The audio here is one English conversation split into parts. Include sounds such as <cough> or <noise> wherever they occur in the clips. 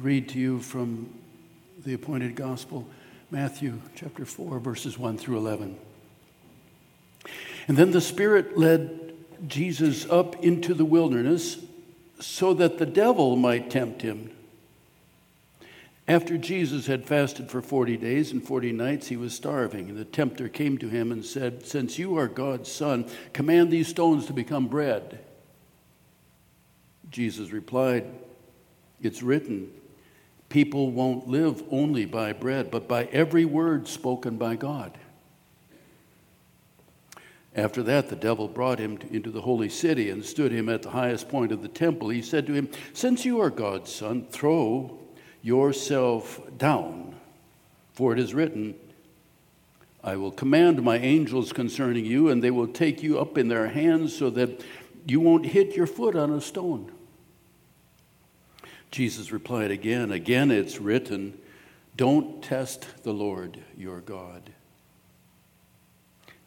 read to you from the appointed gospel, Matthew chapter 4, verses 1 through 11. And then the Spirit led Jesus up into the wilderness so that the devil might tempt him. After Jesus had fasted for 40 days and 40 nights, he was starving. And the tempter came to him and said, Since you are God's son, command these stones to become bread. Jesus replied, It's written, people won't live only by bread, but by every word spoken by God. After that, the devil brought him into the holy city and stood him at the highest point of the temple. He said to him, Since you are God's son, throw yourself down, for it is written, I will command my angels concerning you, and they will take you up in their hands so that you won't hit your foot on a stone. Jesus replied again, Again it's written, Don't test the Lord your God.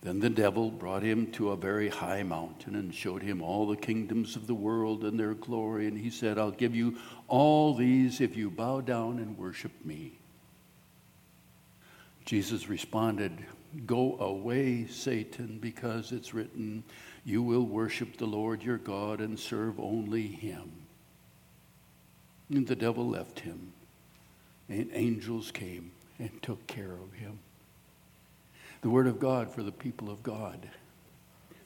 Then the devil brought him to a very high mountain and showed him all the kingdoms of the world and their glory. And he said, I'll give you all these if you bow down and worship me. Jesus responded, Go away, Satan, because it's written, You will worship the Lord your God and serve only him. And the devil left him, and angels came and took care of him the Word of God for the people of God.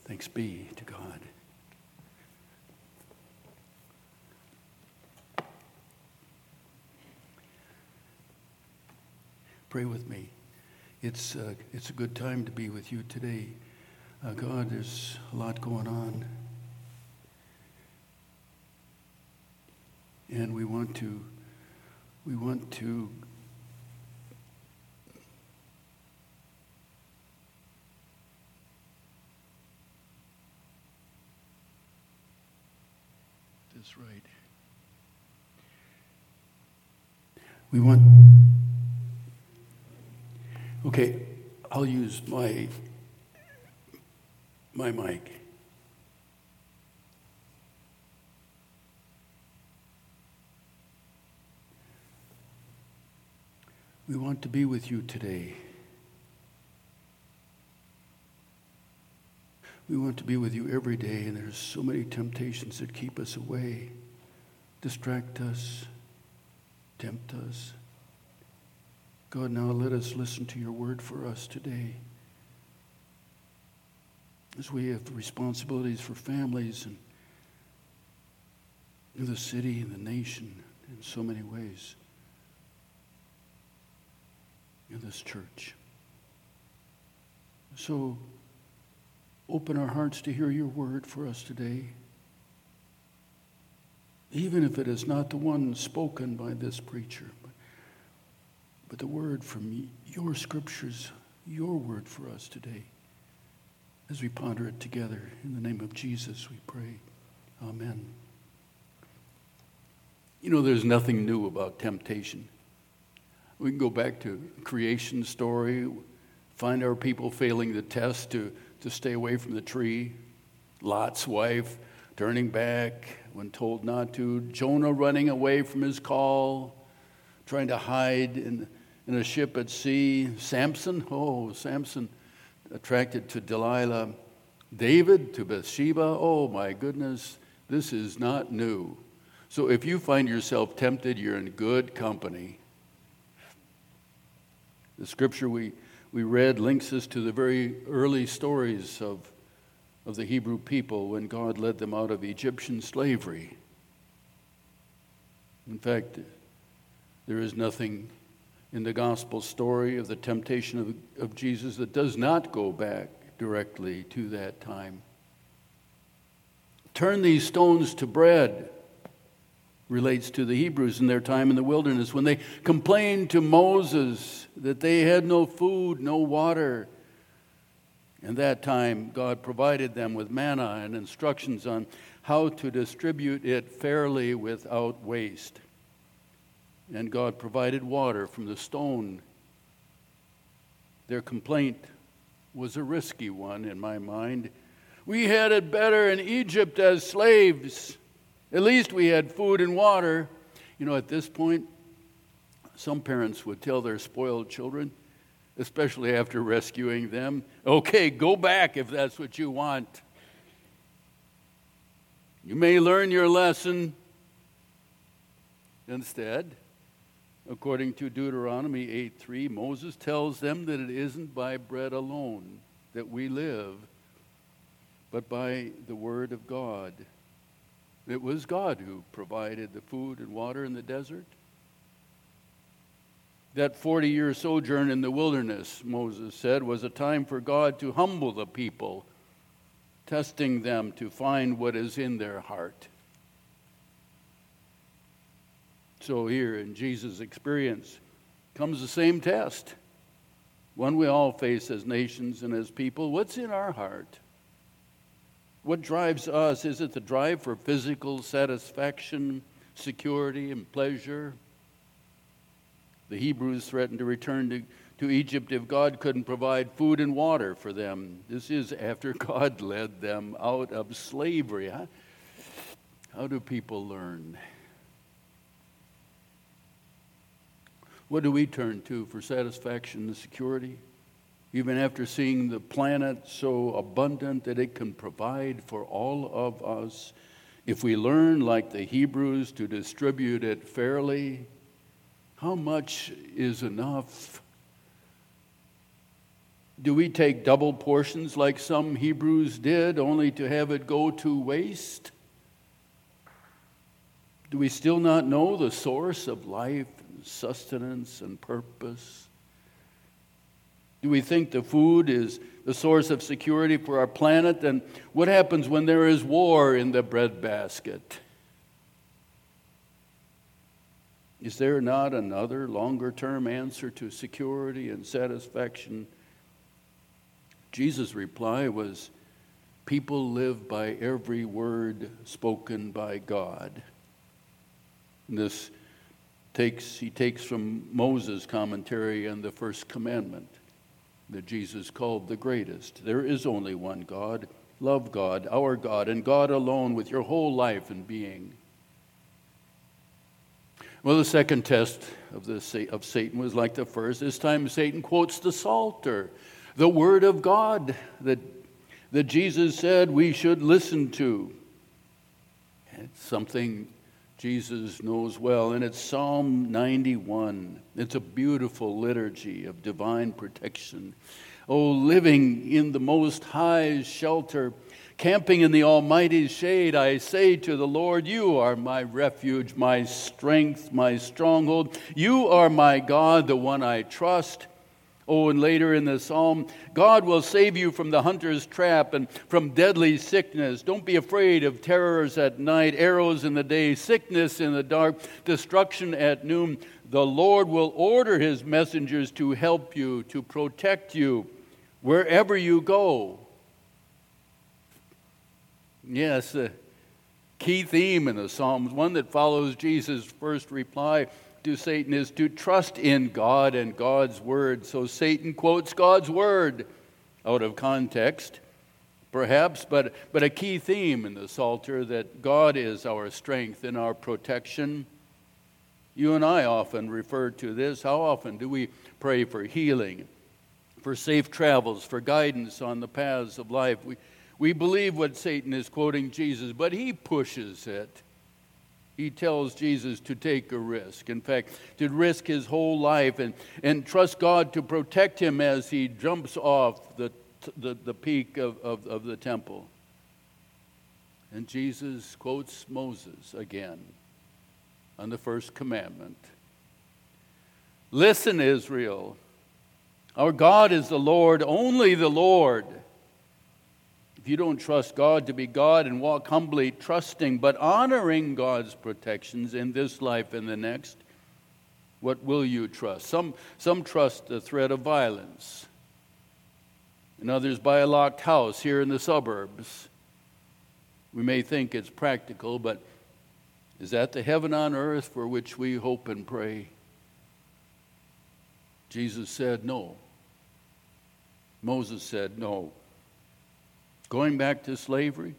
Thanks be to God. Pray with me. It's, uh, it's a good time to be with you today. Uh, God, there's a lot going on. And we want to, we want to this right. We want. Okay, I'll use my my mic. We want to be with you today. We want to be with you every day, and there's so many temptations that keep us away, distract us, tempt us. God, now let us listen to your word for us today. As we have responsibilities for families and the city and the nation in so many ways in this church. So, Open our hearts to hear your word for us today. Even if it is not the one spoken by this preacher, but, but the word from your scriptures, your word for us today. As we ponder it together, in the name of Jesus, we pray. Amen. You know, there's nothing new about temptation. We can go back to creation story, find our people failing the test to to stay away from the tree. Lot's wife turning back when told not to. Jonah running away from his call, trying to hide in, in a ship at sea. Samson, oh, Samson attracted to Delilah. David to Bathsheba, oh my goodness, this is not new. So if you find yourself tempted, you're in good company. The scripture we we read links us to the very early stories of, of the Hebrew people when God led them out of Egyptian slavery. In fact, there is nothing in the gospel story of the temptation of, of Jesus that does not go back directly to that time. Turn these stones to bread relates to the Hebrews in their time in the wilderness when they complained to Moses that they had no food, no water. In that time, God provided them with manna and instructions on how to distribute it fairly without waste. And God provided water from the stone. Their complaint was a risky one in my mind. We had it better in Egypt as slaves. At least we had food and water. You know, at this point, Some parents would tell their spoiled children, especially after rescuing them, okay, go back if that's what you want. You may learn your lesson. Instead, according to Deuteronomy 8 3, Moses tells them that it isn't by bread alone that we live, but by the word of God. It was God who provided the food and water in the desert. That 40 year sojourn in the wilderness, Moses said, was a time for God to humble the people, testing them to find what is in their heart. So, here in Jesus' experience comes the same test, one we all face as nations and as people. What's in our heart? What drives us? Is it the drive for physical satisfaction, security, and pleasure? The Hebrews threatened to return to, to Egypt if God couldn't provide food and water for them. This is after <laughs> God led them out of slavery. Huh? How do people learn? What do we turn to for satisfaction and security? Even after seeing the planet so abundant that it can provide for all of us, if we learn, like the Hebrews, to distribute it fairly, how much is enough? Do we take double portions like some Hebrews did, only to have it go to waste? Do we still not know the source of life, and sustenance, and purpose? Do we think the food is the source of security for our planet? And what happens when there is war in the breadbasket? Is there not another longer term answer to security and satisfaction? Jesus' reply was People live by every word spoken by God. And this takes, he takes from Moses' commentary on the first commandment that Jesus called the greatest. There is only one God. Love God, our God, and God alone with your whole life and being. Well, the second test of, the, of Satan was like the first. This time, Satan quotes the Psalter, the Word of God that, that Jesus said we should listen to. It's something Jesus knows well, and it's Psalm 91. It's a beautiful liturgy of divine protection. Oh, living in the Most High's shelter, camping in the Almighty's shade, I say to the Lord, You are my refuge, my strength, my stronghold. You are my God, the one I trust. Oh, and later in the psalm, God will save you from the hunter's trap and from deadly sickness. Don't be afraid of terrors at night, arrows in the day, sickness in the dark, destruction at noon. The Lord will order his messengers to help you, to protect you wherever you go. Yes, the key theme in the Psalms, one that follows Jesus' first reply to Satan is to trust in God and God's word. So Satan quotes God's word out of context, perhaps, but, but a key theme in the Psalter that God is our strength and our protection. You and I often refer to this. How often do we pray for healing, for safe travels, for guidance on the paths of life? We, we believe what Satan is quoting Jesus, but he pushes it he tells Jesus to take a risk. In fact, to risk his whole life and, and trust God to protect him as he jumps off the, the, the peak of, of, of the temple. And Jesus quotes Moses again on the first commandment Listen, Israel, our God is the Lord, only the Lord. If you don't trust God to be God and walk humbly, trusting, but honoring God's protections in this life and the next, what will you trust? Some, some trust the threat of violence, and others buy a locked house here in the suburbs. We may think it's practical, but is that the heaven on earth for which we hope and pray? Jesus said no. Moses said no. Going back to slavery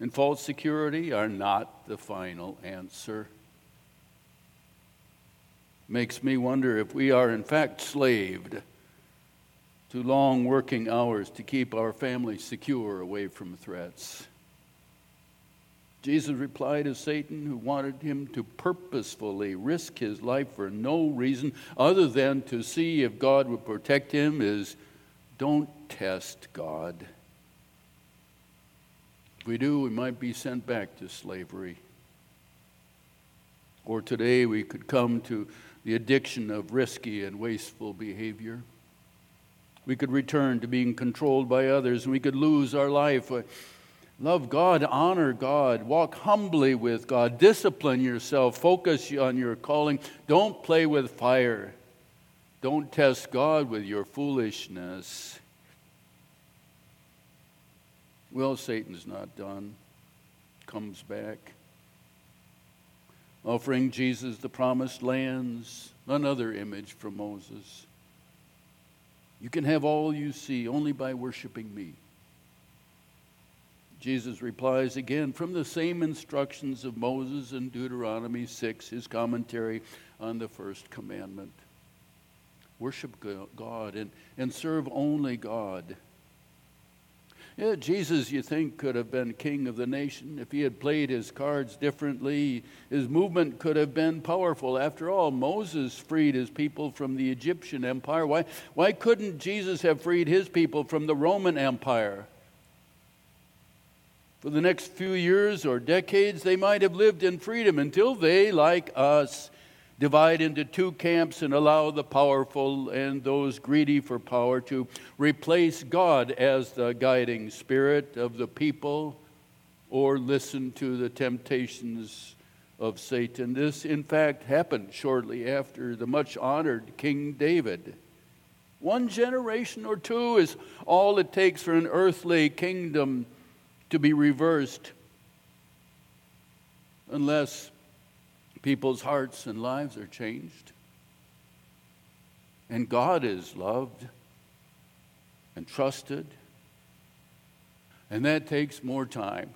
and false security are not the final answer. makes me wonder if we are in fact slaved to long working hours to keep our family secure away from threats. Jesus replied to Satan, who wanted him to purposefully risk his life for no reason other than to see if God would protect him, is don't test God. We do, we might be sent back to slavery. Or today we could come to the addiction of risky and wasteful behavior. We could return to being controlled by others, and we could lose our life. Love God, honor God, walk humbly with God, discipline yourself, focus on your calling. Don't play with fire. Don't test God with your foolishness. Well, Satan's not done. Comes back. Offering Jesus the promised lands, another image from Moses. You can have all you see only by worshiping me. Jesus replies again from the same instructions of Moses in Deuteronomy 6, his commentary on the first commandment. Worship God and, and serve only God. Yeah, Jesus, you think, could have been king of the nation if he had played his cards differently. His movement could have been powerful. After all, Moses freed his people from the Egyptian empire. Why, why couldn't Jesus have freed his people from the Roman Empire? For the next few years or decades, they might have lived in freedom until they, like us, divide into two camps and allow the powerful and those greedy for power to replace God as the guiding spirit of the people or listen to the temptations of Satan. This, in fact, happened shortly after the much honored King David. One generation or two is all it takes for an earthly kingdom to be reversed unless people's hearts and lives are changed. And God is loved and trusted. And that takes more time.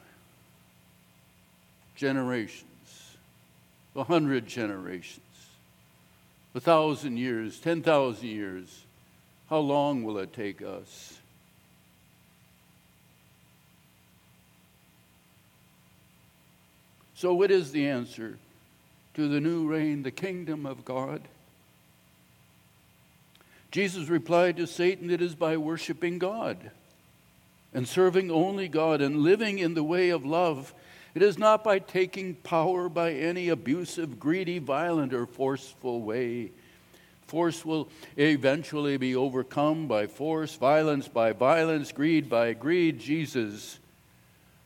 Generations, a hundred generations, a thousand years, ten thousand years. How long will it take us? So, what is the answer to the new reign, the kingdom of God? Jesus replied to Satan, It is by worshiping God and serving only God and living in the way of love. It is not by taking power by any abusive, greedy, violent, or forceful way. Force will eventually be overcome by force, violence by violence, greed by greed. Jesus,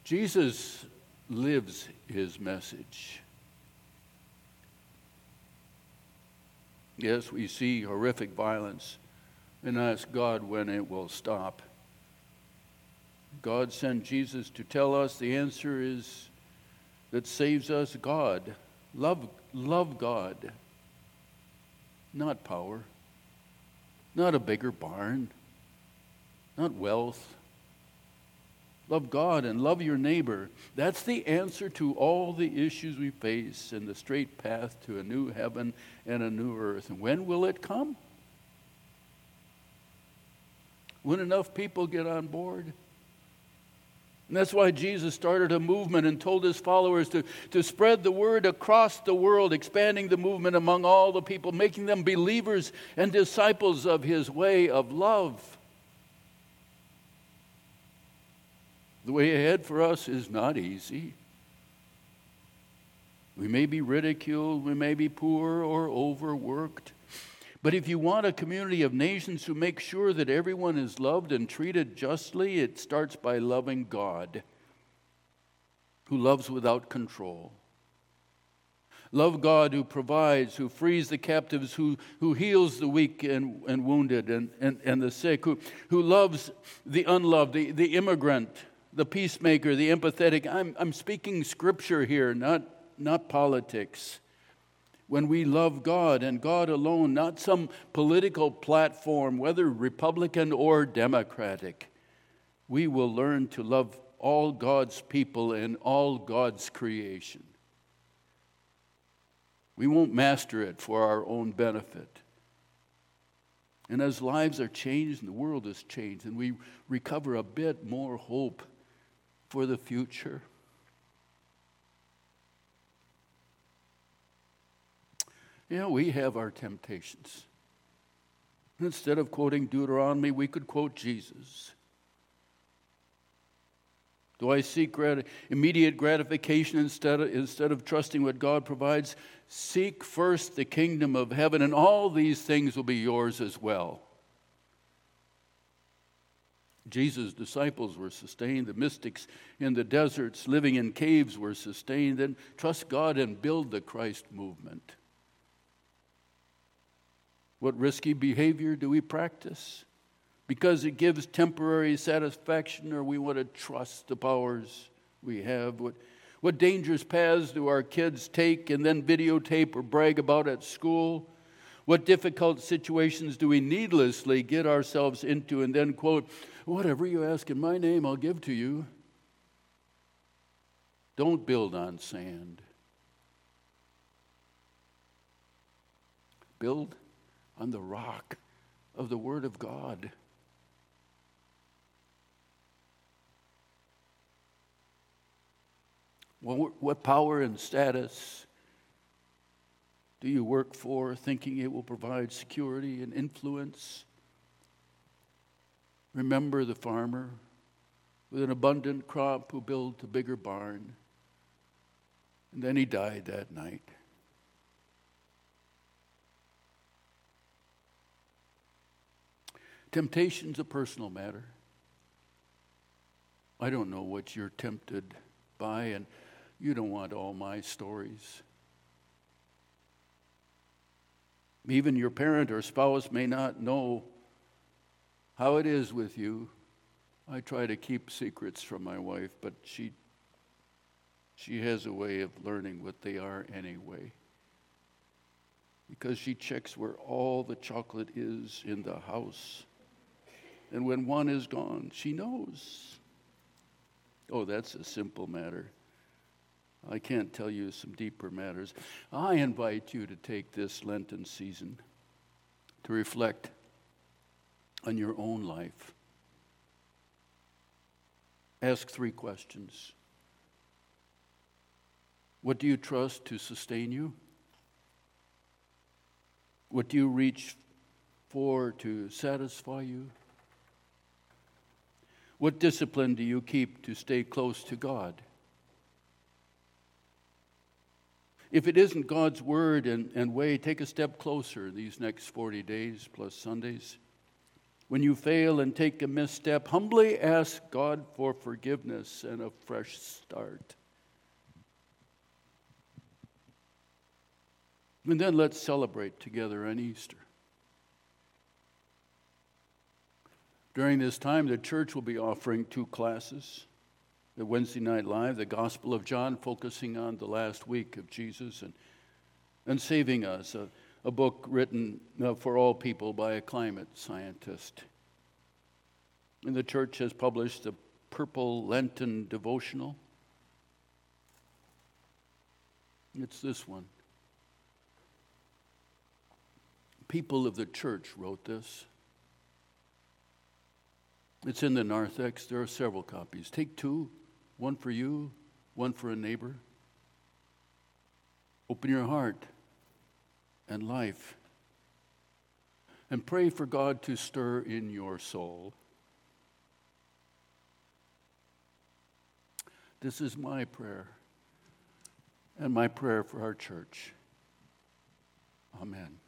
Jesus lives his message. Yes, we see horrific violence and ask God when it will stop. God sent Jesus to tell us the answer is that saves us God. Love, love God, not power, not a bigger barn, not wealth, Love God and love your neighbor. That's the answer to all the issues we face and the straight path to a new heaven and a new earth. And when will it come? When enough people get on board? And that's why Jesus started a movement and told his followers to, to spread the word across the world, expanding the movement among all the people, making them believers and disciples of his way of love. The way ahead for us is not easy. We may be ridiculed, we may be poor or overworked. But if you want a community of nations who make sure that everyone is loved and treated justly, it starts by loving God, who loves without control. Love God who provides, who frees the captives, who, who heals the weak and, and wounded and, and, and the sick, who, who loves the unloved, the, the immigrant, the peacemaker, the empathetic. I'm, I'm speaking scripture here, not, not politics. When we love God and God alone, not some political platform, whether Republican or Democratic, we will learn to love all God's people and all God's creation. We won't master it for our own benefit. And as lives are changed and the world is changed, and we recover a bit more hope for the future. Yeah, we have our temptations. Instead of quoting Deuteronomy, we could quote Jesus. Do I seek grat- immediate gratification instead of, instead of trusting what God provides? Seek first the kingdom of heaven, and all these things will be yours as well. Jesus' disciples were sustained. The mystics in the deserts living in caves were sustained. And trust God and build the Christ movement. What risky behavior do we practice? Because it gives temporary satisfaction, or we want to trust the powers we have? What, what dangerous paths do our kids take and then videotape or brag about at school? What difficult situations do we needlessly get ourselves into and then quote, Whatever you ask in my name, I'll give to you? Don't build on sand. Build on the rock of the Word of God. What power and status do you work for, thinking it will provide security and influence? Remember the farmer with an abundant crop who built a bigger barn, and then he died that night. Temptation's a personal matter. I don't know what you're tempted by, and you don't want all my stories. Even your parent or spouse may not know how it is with you. I try to keep secrets from my wife, but she she has a way of learning what they are anyway. Because she checks where all the chocolate is in the house. And when one is gone, she knows. Oh, that's a simple matter. I can't tell you some deeper matters. I invite you to take this Lenten season to reflect on your own life. Ask three questions What do you trust to sustain you? What do you reach for to satisfy you? What discipline do you keep to stay close to God? If it isn't God's word and, and way, take a step closer these next 40 days plus Sundays. When you fail and take a misstep, humbly ask God for forgiveness and a fresh start. And then let's celebrate together on Easter. During this time, the church will be offering two classes. The Wednesday Night Live, the Gospel of John, focusing on the last week of Jesus and, and Saving Us, a, a book written uh, for all people by a climate scientist. And the church has published the Purple Lenten Devotional. It's this one. People of the church wrote this. It's in the narthex. There are several copies. Take two one for you, one for a neighbor. Open your heart and life and pray for God to stir in your soul. This is my prayer and my prayer for our church. Amen.